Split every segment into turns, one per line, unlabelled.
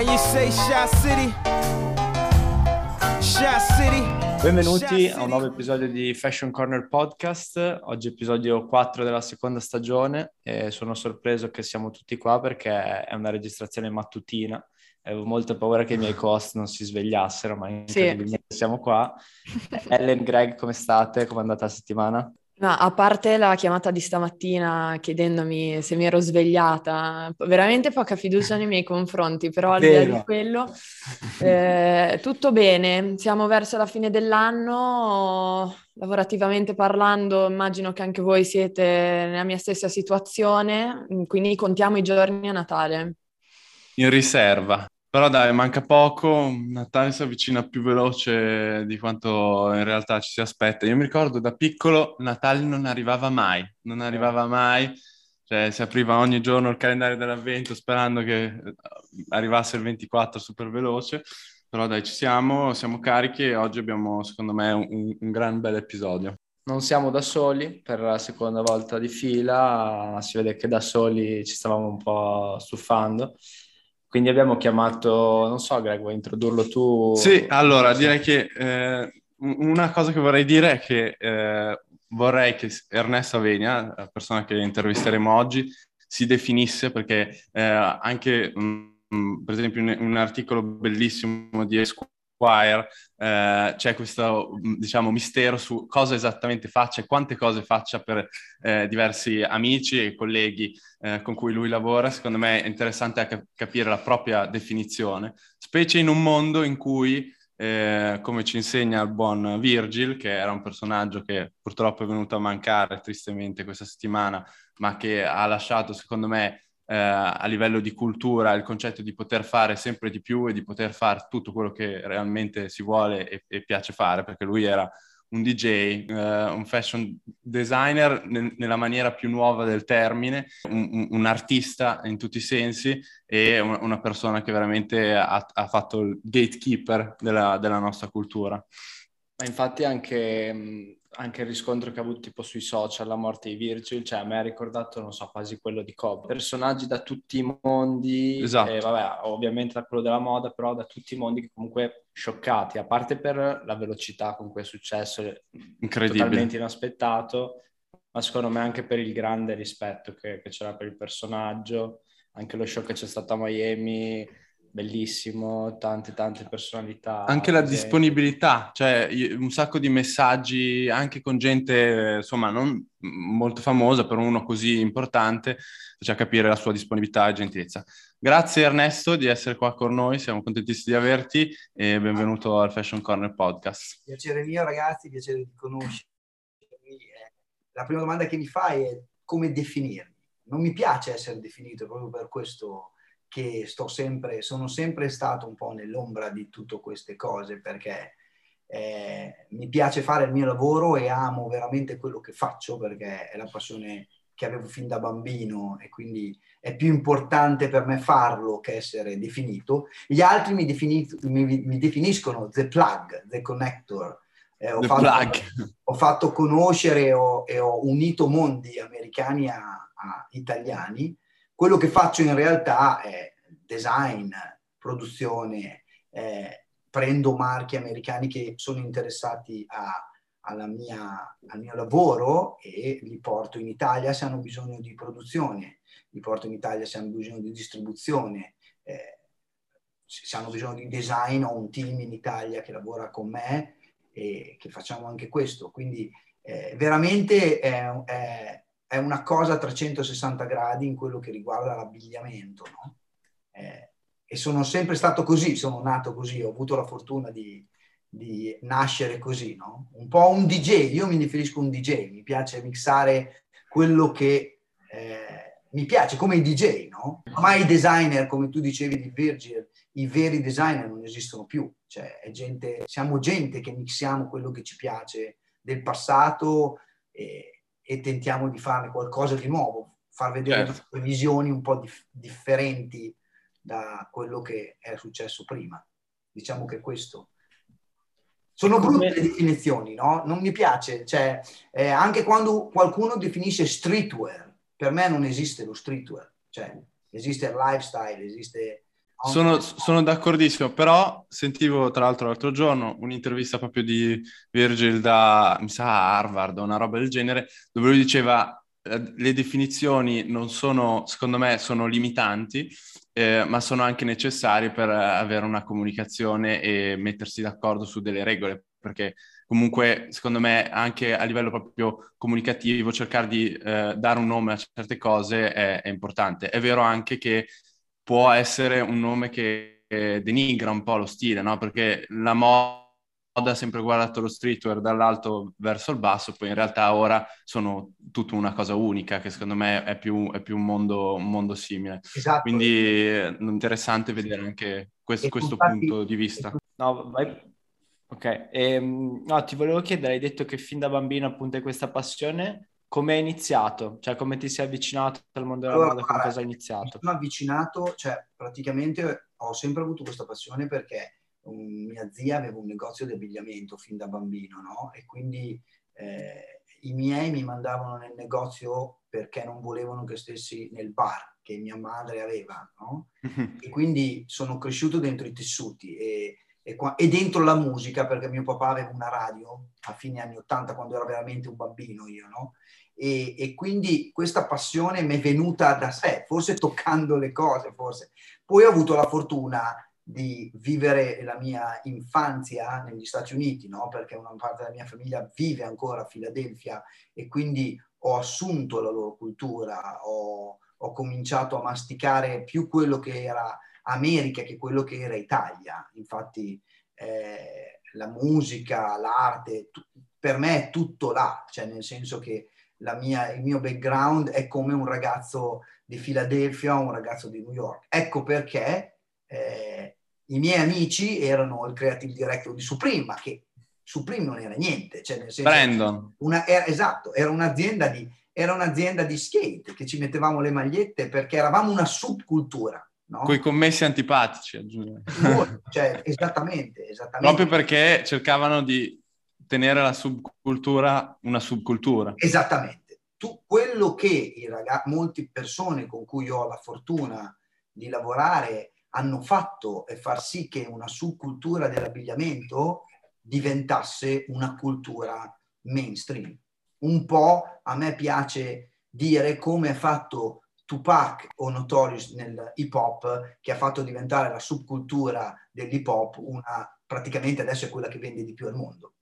And you say Shy City? Shy City?
Benvenuti a un nuovo episodio di Fashion Corner Podcast, oggi episodio 4 della seconda stagione e sono sorpreso che siamo tutti qua perché è una registrazione mattutina, avevo molta paura che i miei co-host non si svegliassero ma sì. siamo qua. Ellen, Greg, come state? Come è andata la settimana?
No, a parte la chiamata di stamattina chiedendomi se mi ero svegliata, veramente poca fiducia nei miei confronti, però al di là di quello, eh, tutto bene. Siamo verso la fine dell'anno, lavorativamente parlando, immagino che anche voi siete nella mia stessa situazione, quindi contiamo i giorni a Natale.
In riserva. Però dai, manca poco, Natale si avvicina più veloce di quanto in realtà ci si aspetta. Io mi ricordo da piccolo Natale non arrivava mai, non arrivava mai, cioè si apriva ogni giorno il calendario dell'avvento sperando che eh, arrivasse il 24 super veloce, però dai ci siamo, siamo carichi e oggi abbiamo secondo me un, un gran bel episodio.
Non siamo da soli per la seconda volta di fila, si vede che da soli ci stavamo un po' stufando quindi abbiamo chiamato, non so Greg, vuoi introdurlo tu?
Sì, allora direi che eh, una cosa che vorrei dire è che eh, vorrei che Ernesto Avenia, la persona che intervisteremo oggi, si definisse perché eh, anche mh, mm, per esempio un, un, articolo bellissimo di Esquire Squire eh, c'è questo diciamo mistero su cosa esattamente faccia e quante cose faccia per eh, diversi amici e colleghi eh, con cui lui lavora. Secondo me è interessante cap- capire la propria definizione, specie in un mondo in cui eh, come ci insegna il buon Virgil, che era un personaggio che purtroppo è venuto a mancare tristemente questa settimana, ma che ha lasciato, secondo me, eh, a livello di cultura il concetto di poter fare sempre di più e di poter fare tutto quello che realmente si vuole e, e piace fare, perché lui era un DJ, eh, un fashion designer nel, nella maniera più nuova del termine, un, un artista in tutti i sensi e un, una persona che veramente ha, ha fatto il gatekeeper della, della nostra cultura.
Ma infatti anche anche il riscontro che ha avuto tipo sui social, la morte di Virgil, cioè a me ha ricordato, non so, quasi quello di Cobb. Personaggi da tutti i mondi, esatto. eh, vabbè, ovviamente da quello della moda, però da tutti i mondi che comunque scioccati, a parte per la velocità con cui è successo, totalmente inaspettato, ma secondo me anche per il grande rispetto che, che c'era per il personaggio, anche lo show che c'è stato a Miami, bellissimo, tante tante personalità.
Anche la disponibilità, cioè un sacco di messaggi anche con gente, insomma, non molto famosa, per uno così importante, faccia capire la sua disponibilità e gentilezza. Grazie Ernesto di essere qua con noi, siamo contentissimi di averti e benvenuto al Fashion Corner Podcast.
Piacere mio ragazzi, piacere di conoscervi. Eh, la prima domanda che mi fai è come definirmi. Non mi piace essere definito proprio per questo che sto sempre, sono sempre stato un po' nell'ombra di tutte queste cose perché eh, mi piace fare il mio lavoro e amo veramente quello che faccio perché è la passione che avevo fin da bambino e quindi è più importante per me farlo che essere definito. Gli altri mi, defini- mi, mi definiscono the plug, the connector.
Eh, ho, fatto, plug.
ho, fatto, conoscere ho, e ho unito mondi americani a, a italiani quello che faccio in realtà è design, produzione, eh, prendo marchi americani che sono interessati a, mia, al mio lavoro e li porto in Italia se hanno bisogno di produzione, li porto in Italia se hanno bisogno di distribuzione, eh, se hanno bisogno di design ho un team in Italia che lavora con me e che facciamo anche questo. Quindi eh, veramente è, è, è una cosa a 360 gradi in quello che riguarda l'abbigliamento, no? eh, e sono sempre stato così, sono nato così, ho avuto la fortuna di, di nascere così, no? Un po' un DJ, io mi definisco un DJ, mi piace mixare quello che eh, mi piace, come i DJ, no? Ma i designer, come tu dicevi di Virgil, i veri designer non esistono più, cioè gente, siamo gente che mixiamo quello che ci piace del passato e, e tentiamo di farne qualcosa di nuovo, far vedere certo. visioni un po' dif- differenti da quello che era successo prima. Diciamo che questo. Sono brutte le definizioni, no? Non mi piace, cioè, eh, anche quando qualcuno definisce streetwear, per me non esiste lo streetwear, cioè esiste il lifestyle, esiste
Sono, sono, d'accordissimo, però sentivo tra l'altro l'altro giorno un'intervista proprio di Virgil da, mi sa, Harvard o una roba del genere, dove lui diceva eh, le definizioni non sono, secondo me, sono limitanti, eh, ma sono anche necessarie per avere una comunicazione e mettersi d'accordo su delle regole, perché comunque, secondo me, anche a livello proprio comunicativo, cercare di eh, dare un nome a certe cose è, è importante. È vero anche che può essere un nome che denigra un po' lo stile, no? Perché la moda ha sempre guardato lo streetwear dall'alto verso il basso, poi in realtà ora sono tutta una cosa unica, che secondo me è più, è più un, mondo, un, mondo, simile. Esatto. Quindi è interessante vedere anche questo, questo infatti, punto di vista.
No, vai. Ok, ehm, no, ti volevo chiedere, hai detto che fin da bambino appunto hai questa passione, come hai iniziato? Cioè, come ti sei avvicinato al mondo della allora, moda? Con cosa hai iniziato?
Mi sono avvicinato, cioè, praticamente ho sempre avuto questa passione perché un, mia zia aveva un negozio di abbigliamento fin da bambino, no? E quindi eh, i miei mi mandavano nel negozio perché non volevano che stessi nel bar che mia madre aveva, no? e quindi sono cresciuto dentro i tessuti e, e, qua, e, dentro la musica perché mio papà aveva una radio a fine anni 80 quando ero veramente un bambino io, no? E, e, quindi questa passione mi è venuta da sé, forse toccando le cose, forse. Poi ho avuto la fortuna di vivere la mia infanzia negli Stati Uniti, no? perché una parte della mia famiglia vive ancora a Filadelfia e quindi ho assunto la loro cultura, ho, ho cominciato a masticare più quello che era America che quello che era Italia. Infatti eh, la musica, l'arte, t- per me è tutto là, cioè nel senso che mia, il mio background è come un ragazzo di Filadelfia o un ragazzo di New York. Ecco perché eh, i miei amici erano il creative director di Supreme, ma che Supreme non era niente. Cioè nel senso
Brandon.
Una, era, esatto, era un'azienda, di, era un'azienda di skate che ci mettevamo le magliette perché eravamo una subcultura. No?
Con i commessi antipatici, aggiungo.
Cioè, esattamente, esattamente.
Proprio perché cercavano di tenere la subcultura una subcultura.
Esattamente. Tu, quello che i ragazzi, molte persone con cui ho la fortuna di lavorare hanno fatto e far sì che una subcultura dell'abbigliamento diventasse una cultura mainstream. Un po' a me piace dire come ha fatto Tupac o Notorious nel hip hop, che ha fatto diventare la subcultura dell'hip hop una, praticamente adesso è quella che vende di più al mondo.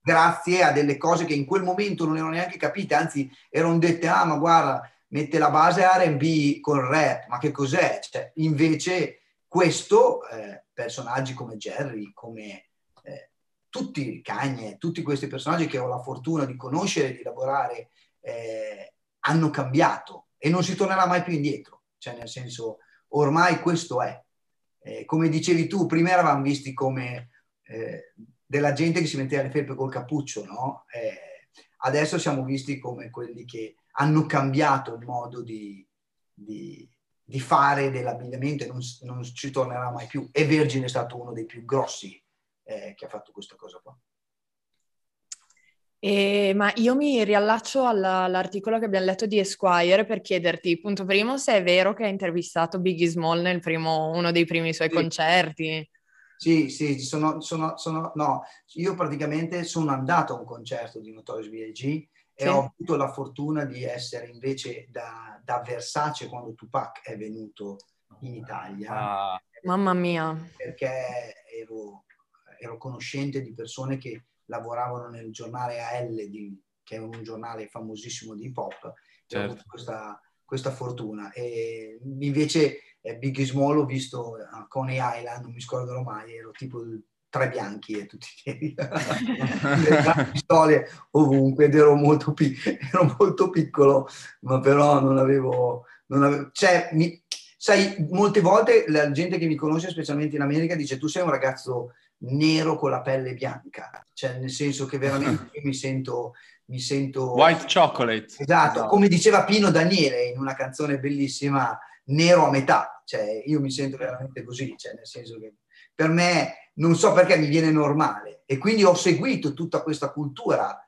Grazie a delle cose che in quel momento non erano neanche capite, anzi erano dette, ah ma guarda, mette la base RB col rap, ma che cos'è? Cioè, invece questo, eh, personaggi come Jerry, come eh, tutti Cagne, tutti questi personaggi che ho la fortuna di conoscere, di lavorare, eh, hanno cambiato e non si tornerà mai più indietro. Cioè, nel senso, ormai questo è. Eh, come dicevi tu, prima eravamo visti come eh, della gente che si metteva le felpe col cappuccio, no? Eh, adesso siamo visti come quelli che hanno cambiato il modo di, di di fare dell'abbigliamento e non, non, ci tornerà mai più. E Virgin è stato uno dei più grossi eh, che ha fatto questa cosa qua.
Eh, ma io mi riallaccio alla, all'articolo che abbiamo letto di Esquire per chiederti, punto primo, se è vero che ha intervistato Biggie Small nel primo, uno dei primi suoi sì. concerti.
Sì, sì, sono, sono, sono, no, io praticamente sono andato a un concerto di Notorious B.I.G e ho avuto la fortuna di essere invece da, da, Versace quando Tupac è venuto in Italia.
Ah. Mamma mia.
Perché ero, ero, conoscente di persone che lavoravano nel giornale AL, di, che è un giornale famosissimo di hip hop, certo. ho questa, questa fortuna. E invece eh, Biggie Small l'ho visto a Coney Island, non mi scorderò mai, ero tipo tre bianchi e tutti neri, le pistole ovunque ed ero molto, pic- ero molto piccolo, ma però non avevo... Non avevo cioè, mi, sai, molte volte la gente che mi conosce, specialmente in America, dice tu sei un ragazzo nero con la pelle bianca, cioè nel senso che veramente mi sento... Mi sento
White chocolate.
Esatto, come diceva Pino Daniele in una canzone bellissima, nero a metà, cioè io mi sento veramente così, cioè nel senso che per me non so perché mi viene normale e quindi ho seguito tutta questa cultura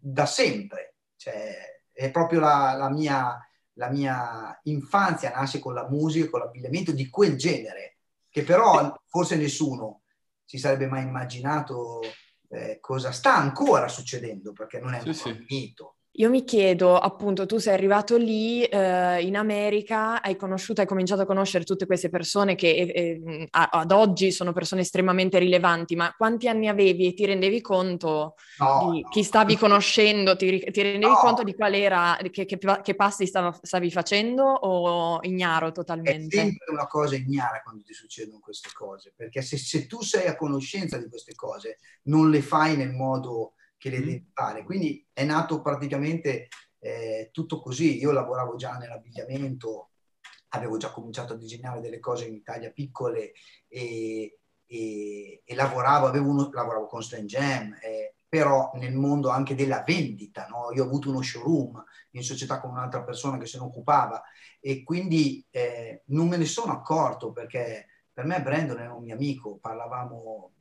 da sempre. Cioè, è proprio la, la, mia, la mia infanzia nasce con la musica, con l'abbigliamento di quel genere. che però forse nessuno si sarebbe mai immaginato eh, cosa sta ancora succedendo, perché non è sì, sì. finito.
Io mi chiedo, appunto, tu sei arrivato lì eh, in America, hai conosciuto, hai cominciato a conoscere tutte queste persone che eh, eh ad oggi sono persone estremamente rilevanti, ma quanti anni avevi e ti rendevi conto no, di chi stavi conoscendo, ti, ti rendevi no. conto di qual era, che, che, che passi stava, stavi facendo o ignaro totalmente?
È sempre una cosa ignara quando ti succedono queste cose, perché se, se tu sei a conoscenza di queste cose, non le fai nel modo che le mm. devi fare. Quindi è nato praticamente eh, tutto così. Io lavoravo già nell'abbigliamento, avevo già cominciato a disegnare delle cose in Italia piccole e, e, e lavoravo, uno, lavoravo con Stan Jam, eh, però nel mondo anche della vendita. No? Io ho avuto uno showroom in società con un'altra persona che se ne occupava e quindi eh, non me ne sono accorto perché per me Brandon era un mio amico, parlavamo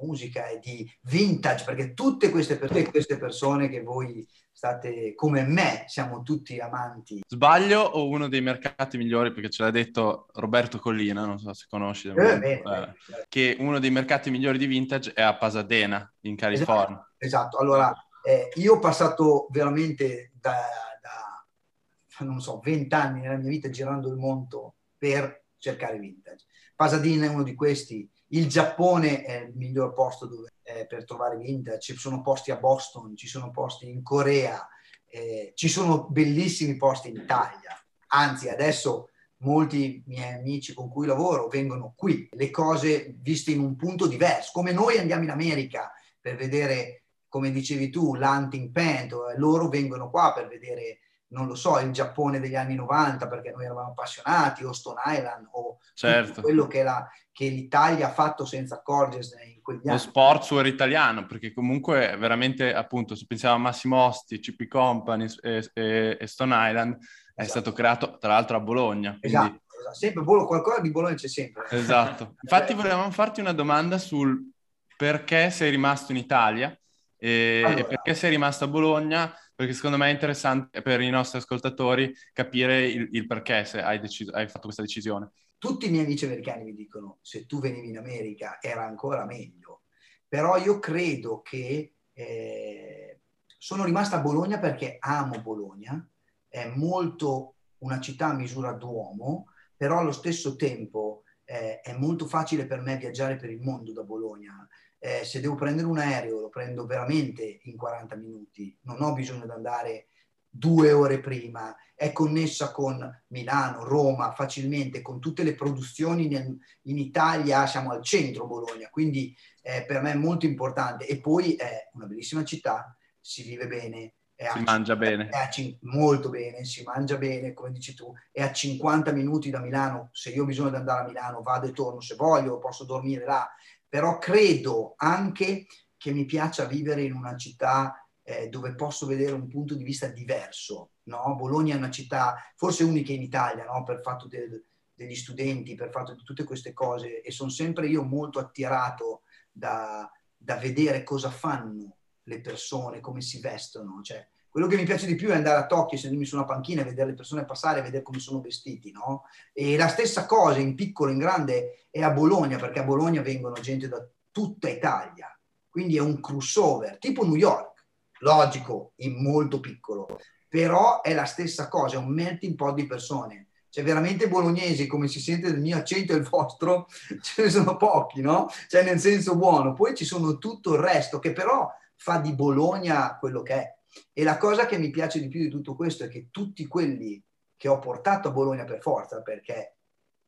musica e di vintage, perché tutte queste, tutte queste persone che voi state come me, siamo tutti amanti.
Sbaglio o uno dei mercati migliori, perché ce l'ha detto Roberto Collina, non so se conosci, eh, bene, eh, che uno dei mercati migliori di vintage è a Pasadena, in California.
Esatto, esatto. allora eh, io ho passato veramente da, da, non so, 20 anni nella mia vita girando il mondo per cercare vintage. Pasadena è uno di questi, il Giappone è il miglior posto dove, eh, per trovare vintage, ci sono posti a Boston, ci sono posti in Corea, eh, ci sono bellissimi posti in Italia. Anzi, adesso molti miei amici con cui lavoro vengono qui, le cose viste in un punto diverso, come noi andiamo in America per vedere, come dicevi tu, l'hunting pant, loro vengono qua per vedere non lo so, il Giappone degli anni 90 perché noi eravamo appassionati, o Stone Island, o certo. quello che, la, che, l'Italia ha fatto senza accorgersene in quegli anni.
Lo sportswear italiano, perché comunque veramente, appunto, se pensiamo a Massimo Osti, CP Company e, e, e Stone Island, è esatto. stato creato tra l'altro a Bologna.
Quindi... Esatto, esatto. sempre qualcosa di Bologna c'è sempre.
Esatto. Infatti volevamo farti una domanda sul perché sei rimasto in Italia e, allora. e perché sei rimasto a Bologna perché secondo me è interessante per i nostri ascoltatori capire il, il perché se hai, deciso, hai fatto questa decisione.
Tutti i miei amici americani mi dicono se tu venivi in America era ancora meglio, però io credo che eh, sono rimasta a Bologna perché amo Bologna, è molto una città a misura d'uomo, però allo stesso tempo eh, è molto facile per me viaggiare per il mondo da Bologna eh, se devo prendere un aereo lo prendo veramente in 40 minuti, non ho bisogno di andare due ore prima, è connessa con Milano, Roma facilmente, con tutte le produzioni nel, in Italia, siamo al centro Bologna, quindi eh, per me è molto importante. E poi è una bellissima città, si vive bene.
si mangia 50, bene.
A, molto bene, si mangia bene, come dici tu, è a 50 minuti da Milano, se io ho bisogno di andare a Milano vado e torno. Se voglio, posso dormire là, però credo anche che mi piaccia vivere in una città eh, dove posso vedere un punto di vista diverso. No? Bologna è una città forse unica in Italia no? per fatto de- degli studenti, per fatto di tutte queste cose e sono sempre io molto attirato da, da vedere cosa fanno le persone, come si vestono. Cioè, quello che mi piace di più è andare a Tokyo, sedermi su una panchina e vedere le persone passare, vedere come sono vestiti, no? E la stessa cosa in piccolo, in grande, è a Bologna, perché a Bologna vengono gente da tutta Italia. Quindi è un crossover, tipo New York, logico, in molto piccolo, però è la stessa cosa, è un melting pot di persone. Cioè, veramente bolognesi, come si sente il mio accento e il vostro, ce ne sono pochi, no? Cioè, nel senso buono. Poi ci sono tutto il resto, che però fa di Bologna quello che è. E la cosa che mi piace di più di tutto questo è che tutti quelli che ho portato a Bologna per forza, perché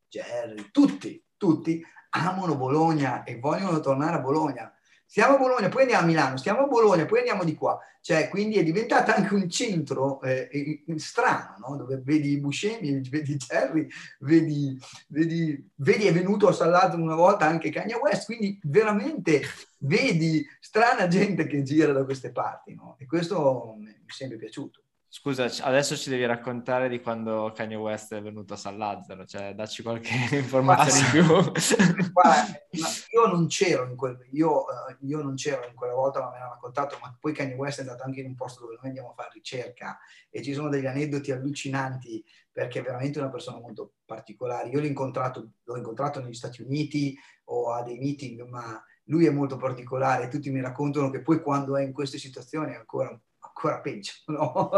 Jerry, tutti, tutti amano Bologna e vogliono tornare a Bologna. Stiamo a Bologna, poi andiamo a Milano, stiamo a Bologna, poi andiamo di qua. Cioè, quindi è diventata anche un centro eh, strano, no? dove vedi Buscemi, vedi Jerry, vedi, vedi, vedi è venuto a Sallato una volta anche Kanye West, quindi veramente vedi strana gente che gira da queste parti, no? E questo mi è sempre piaciuto.
Scusa, adesso ci devi raccontare di quando Kanye West è venuto a San Lazzaro, cioè dacci qualche informazione in più.
Guarda, io non c'ero in quel, io, uh, io non c'ero in quella volta, ma me l'ha raccontato, ma poi Kanye West è andato anche in un posto dove noi andiamo a fare ricerca e ci sono degli aneddoti allucinanti perché è veramente una persona molto particolare. Io l'ho incontrato, l'ho incontrato negli Stati Uniti o a dei meeting, ma lui è molto particolare, tutti mi raccontano che poi quando è in queste situazioni è ancora ancora peggio, no?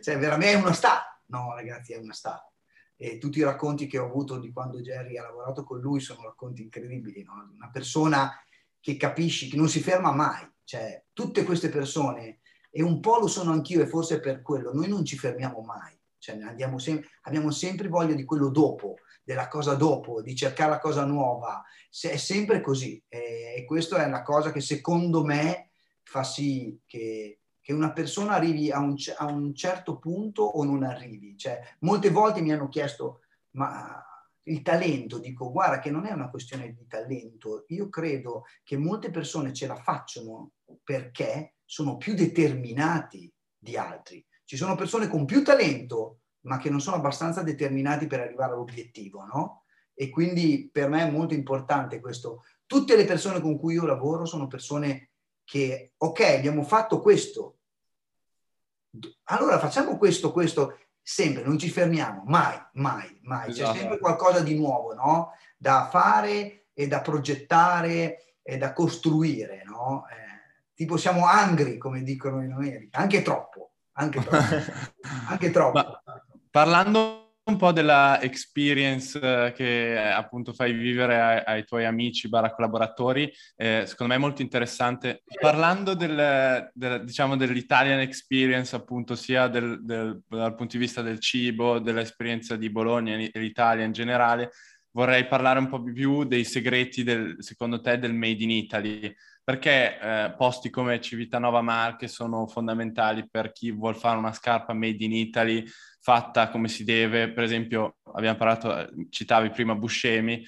cioè veramente è una star, no ragazzi è una star. E tutti i racconti che ho avuto di quando Jerry ha lavorato con lui sono racconti incredibili, no? Una persona che capisci, che non si ferma mai, cioè tutte queste persone, e un po' lo sono anch'io e forse per quello, noi non ci fermiamo mai, cioè sem- abbiamo sempre voglia di quello dopo, della cosa dopo, di cercare la cosa nuova, Se- è sempre così e-, e questa è una cosa che secondo me fa sì che che una persona arrivi a un, a un, certo punto o non arrivi. Cioè, molte volte mi hanno chiesto, ma il talento, dico, guarda che non è una questione di talento, io credo che molte persone ce la facciano perché sono più determinati di altri. Ci sono persone con più talento, ma che non sono abbastanza determinati per arrivare all'obiettivo, no? E quindi per me è molto importante questo. Tutte le persone con cui io lavoro sono persone che, ok, abbiamo fatto questo, allora facciamo questo, questo, sempre, non ci fermiamo, mai, mai, mai. Esatto. C'è sempre qualcosa di nuovo, no? Da fare e da progettare e da costruire, no? Eh, tipo siamo angry, come dicono in America, anche troppo, anche troppo, anche troppo. Ma,
parlando un po' della experience eh, che eh, appunto fai vivere ai, ai tuoi amici, barra collaboratori, eh, secondo me è molto interessante. Parlando del, del, diciamo, dell'Italian experience, appunto, sia del, dal punto di vista del cibo, dell'esperienza di Bologna e l'Italia in generale, vorrei parlare un po' più dei segreti, del, secondo te, del Made in Italy. Perché eh, posti come Civitanova Marche sono fondamentali per chi vuole fare una scarpa Made in Italy, fatta come si deve. Per esempio, abbiamo parlato, citavi prima Buscemi,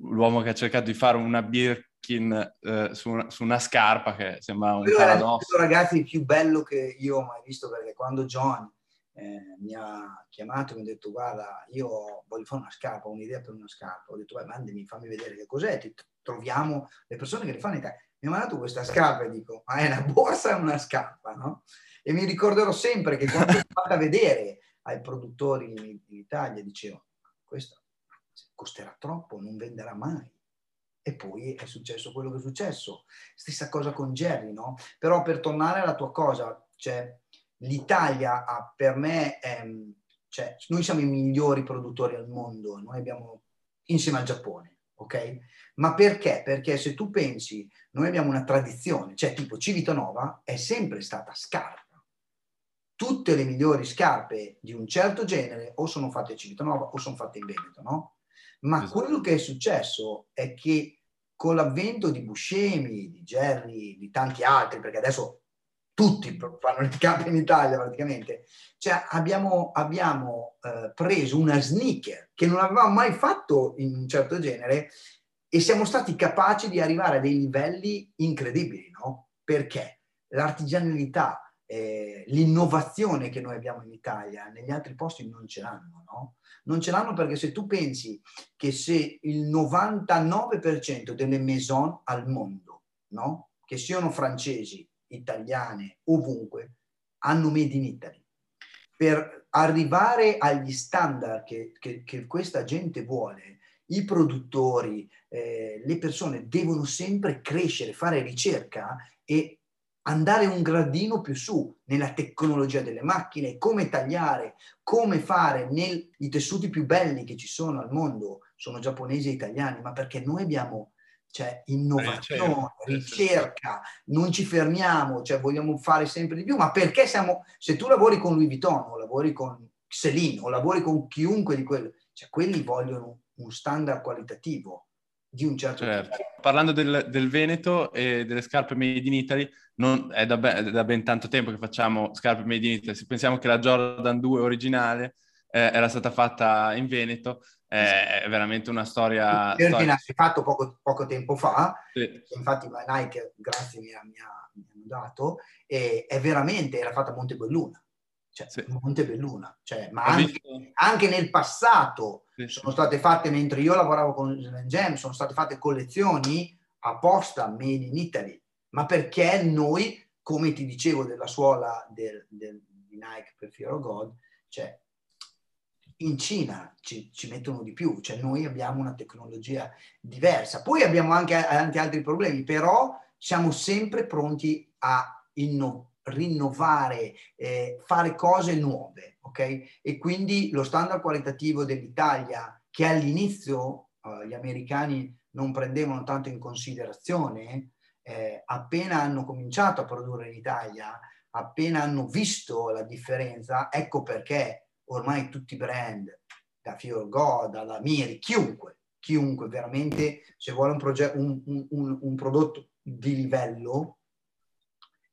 l'uomo che ha cercato di fare una Birkin eh, su, una, su, una, scarpa che sembra un Quello paradosso.
È il ragazzi più bello che io ho mai visto perché quando John eh, mi ha chiamato e mi ha detto guarda io voglio fare una scarpa, ho un'idea per una scarpa, ho detto vai mandami, fammi vedere che cos'è, ti troviamo le persone che le fanno in Italia. Mi ha mandato questa scarpa e dico ma è una borsa o una scarpa, no? E mi ricorderò sempre che quando l'ho fatta vedere ai produttori in, in Italia, dicevo, questo costerà troppo, non venderà mai. E poi è successo quello che è successo. Stessa cosa con Jerry, no? Però per tornare alla tua cosa, cioè, l'Italia ha, per me, ehm, cioè, noi siamo i migliori produttori al mondo, noi abbiamo, insieme al Giappone, ok? Ma perché? Perché se tu pensi, noi abbiamo una tradizione, cioè tipo Civitanova è sempre stata scarsa tutte le migliori scarpe di un certo genere o sono fatte a Civitanova o sono fatte in Veneto, no? Ma esatto. quello che è successo è che con l'avvento di Buscemi, di Jerry, di tanti altri, perché adesso tutti fanno le scarpe in Italia praticamente, cioè abbiamo, abbiamo eh, preso una sneaker che non avevamo mai fatto in un certo genere e siamo stati capaci di arrivare a dei livelli incredibili, no? Perché l'artigianalità, eh, l'innovazione che noi abbiamo in Italia, negli altri posti non ce l'hanno, no? Non ce l'hanno perché se tu pensi che se il 99% delle maison al mondo, no? Che siano francesi, italiane, ovunque, hanno made in Italy. Per arrivare agli standard che, che, che questa gente vuole, i produttori, eh, le persone devono sempre crescere, fare ricerca e andare un gradino più su nella tecnologia delle macchine, come tagliare, come fare nei, i tessuti più belli che ci sono al mondo, sono giapponesi e italiani, ma perché noi abbiamo cioè, innovazione, ricerca, non ci fermiamo, cioè, vogliamo fare sempre di più, ma perché siamo, se tu lavori con Louis Vuitton o lavori con Celine o lavori con chiunque di quelli, cioè, quelli vogliono un standard qualitativo di un certo
certo. tipo. Parlando del, del, Veneto e delle scarpe made in Italy, non, è, da ben, è, da ben, tanto tempo che facciamo scarpe made in Italy. Se pensiamo che la Jordan 2 originale eh, era stata fatta in Veneto, eh, è veramente una storia...
Il storia... fatto poco, poco, tempo fa, sì. infatti Nike, grazie, mi, ha, mi, ha, mi hanno dato, e è veramente, era fatta a Montebelluna. Cioè sì. Montebelluna, cioè, ma anche, anche, nel passato sì, sono state fatte, mentre io lavoravo con Gem, sono state fatte collezioni apposta made in Italy, ma perché noi, come ti dicevo della suola del, del, di Nike per Fear of God, cioè in Cina ci, ci, mettono di più, cioè noi abbiamo una tecnologia diversa. Poi abbiamo anche, anche altri problemi, però siamo sempre pronti a innovare rinnovare, eh, fare cose nuove, ok? E quindi lo standard qualitativo dell'Italia, che all'inizio eh, gli americani non prendevano tanto in considerazione, eh, appena hanno cominciato a produrre in Italia, appena hanno visto la differenza, ecco perché ormai tutti i brand, da Fior God alla Miri, chiunque, chiunque veramente, se vuole un, progetto, un, un, un prodotto di livello,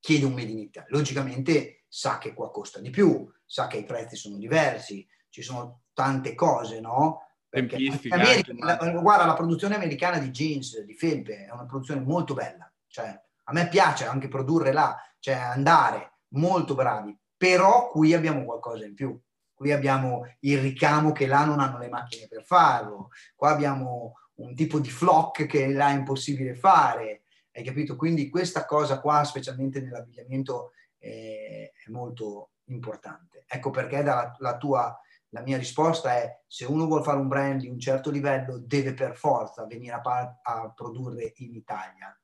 chiede un made in Italy. Logicamente sa che qua costa di più, sa che i prezzi sono diversi, ci sono tante cose, no? Perché America, la, guarda, la produzione americana di jeans, di felpe, è una produzione molto bella. Cioè, a me piace anche produrre là, cioè andare molto bravi, però qui abbiamo qualcosa in più. Qui abbiamo il ricamo che là non hanno le macchine per farlo, qua abbiamo un tipo di flock che là è impossibile fare, hai capito? Quindi questa cosa qua, specialmente nell'abbigliamento, è, molto importante. Ecco perché la, la, tua, la mia risposta è se uno vuole fare un brand di un certo livello deve per forza venire a, a produrre in Italia.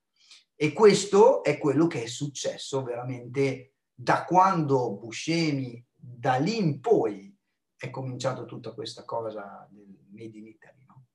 E questo è quello che è successo veramente da quando Buscemi, da lì in poi, è cominciato tutta questa cosa del Made in Italy. No?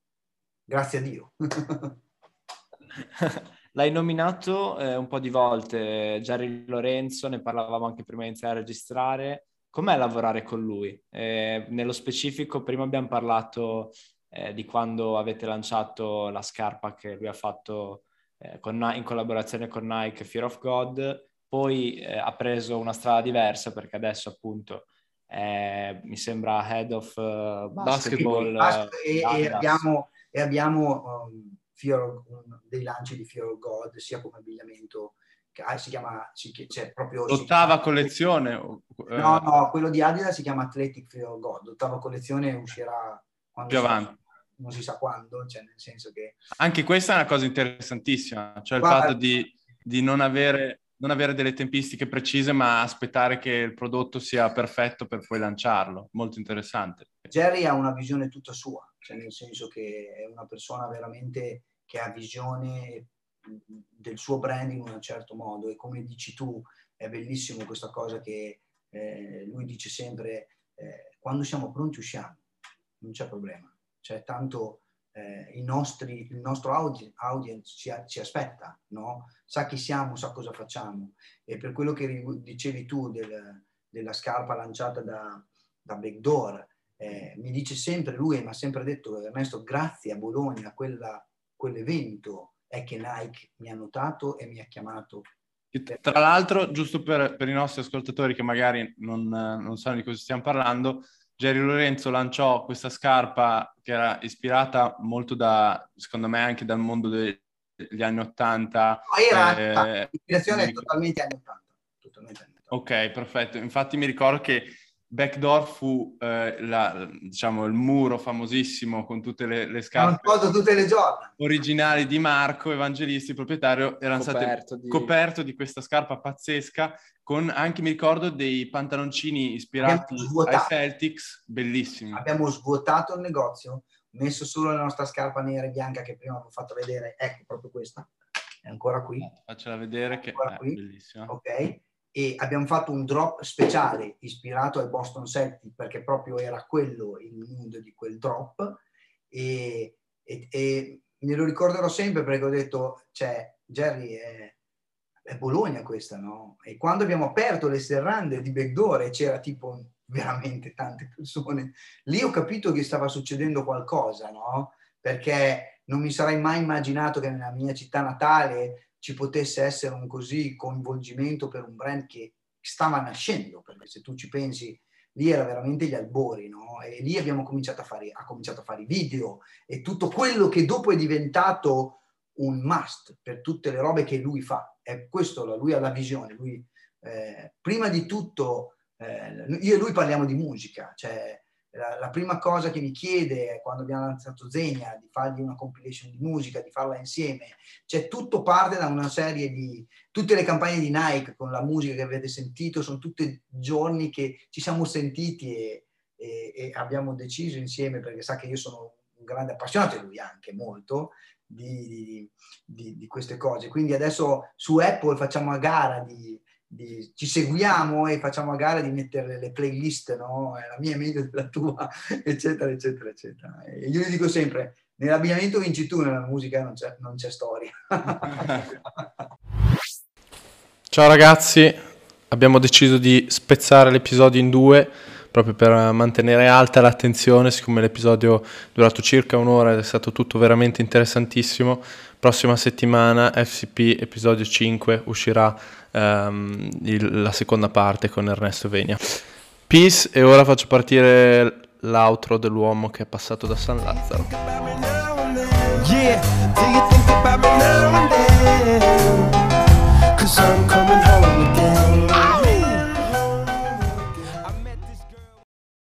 Grazie a Dio.
L'hai nominato eh, un po' di volte, Jerry Lorenzo, ne parlavamo anche prima di iniziare a registrare. Com'è lavorare con lui? Eh, nello specifico, prima abbiamo parlato eh, di quando avete lanciato la scarpa che lui ha fatto eh, con, in collaborazione con Nike, Fear of God, poi eh, ha preso una strada diversa perché adesso appunto mi sembra head of uh, basketball. basketball
e, e, abbiamo, e abbiamo um, Fear, dei lanci di of God, sia come abbigliamento, che ah, si chiama, si, cioè proprio...
L'ottava collezione?
Eh. No, no, quello di Adidas si chiama Athletic Fear God, l'ottava collezione uscirà
più avanti.
non si sa quando, cioè nel senso che...
Anche questa è una cosa interessantissima, cioè il Guarda, fatto di, di non avere non avere delle tempistiche precise, ma aspettare che il prodotto sia perfetto per poi lanciarlo. Molto interessante.
Jerry ha una visione tutta sua, cioè nel senso che è una persona veramente che ha visione del suo brand in un certo modo. E come dici tu è bellissimo questa cosa che eh, lui dice sempre eh, quando siamo pronti usciamo, non c'è problema, cioè tanto eh, nostri, il nostro audi- audience ci, ci, aspetta, no? sa chi siamo, sa cosa facciamo. E per quello che dicevi tu del, della scarpa lanciata da, da Backdoor, eh, mi dice sempre lui, mi ha sempre detto Ernesto, grazie a Bologna, a quella, quell'evento è che Nike mi ha notato e mi ha chiamato.
Tra l'altro, giusto per, per i nostri ascoltatori che magari non, non sanno di cosa stiamo parlando, Jerry Lorenzo lanciò questa scarpa che era ispirata molto da, secondo me, anche dal mondo degli anni Ottanta.
No, era eh, l'ispirazione è totalmente anni Ottanta.
Ok, perfetto. Infatti mi ricordo che Backdoor fu eh, la, diciamo, il muro famosissimo con tutte le, le scarpe
tutte le
originali di Marco Evangelisti, proprietario, erano coperto state di... coperto di questa scarpa pazzesca con anche, mi ricordo, dei pantaloncini ispirati ai Celtics, bellissimi.
Abbiamo svuotato il negozio, messo solo la nostra scarpa nera e bianca che prima avevo fatto vedere, ecco proprio questa, è ancora qui. Eh,
faccela vedere che è qui. bellissima.
Ok, e abbiamo fatto un drop speciale ispirato ai Boston Celtics perché proprio era quello il mood di quel drop e, e, e me lo ricorderò sempre perché ho detto, cioè, Jerry, è, è, Bologna questa, no? E quando abbiamo aperto le serrande di Backdoor c'era tipo veramente tante persone, lì ho capito che stava succedendo qualcosa, no? Perché non mi sarei mai immaginato che nella mia città natale ci potesse essere un così coinvolgimento per un brand che stava nascendo, perché se tu ci pensi, lì era veramente gli albori, no? E lì abbiamo cominciato a fare, ha cominciato a fare i video e tutto quello che dopo è diventato un must per tutte le robe che lui fa. È questo, lui ha la visione, lui eh, prima di tutto eh, io e lui parliamo di musica, cioè la, la, prima cosa che mi chiede quando abbiamo lanciato Zegna di fargli una compilation di musica, di farla insieme, cioè tutto parte da una serie di, tutte le campagne di Nike con la musica che avete sentito, sono tutti giorni che ci siamo sentiti e, e, e abbiamo deciso insieme, perché sa che io sono un grande appassionato e lui anche molto, di, di, di, queste cose. Quindi adesso su Apple facciamo a gara di, di, ci seguiamo e facciamo a gara di mettere le playlist, no? la mia è meglio della tua, eccetera, eccetera, eccetera. E io gli dico sempre, nell'abbigliamento vinci tu, nella musica non c'è, non c'è storia.
Ciao ragazzi, abbiamo deciso di spezzare l'episodio in due proprio per mantenere alta l'attenzione, siccome l'episodio è durato circa un'ora ed è stato tutto veramente interessantissimo. Prossima settimana, FCP episodio 5, uscirà um, il, la seconda parte con Ernesto Venia. Peace e ora faccio partire l'outro dell'uomo che è passato da San Lazzaro. Yeah,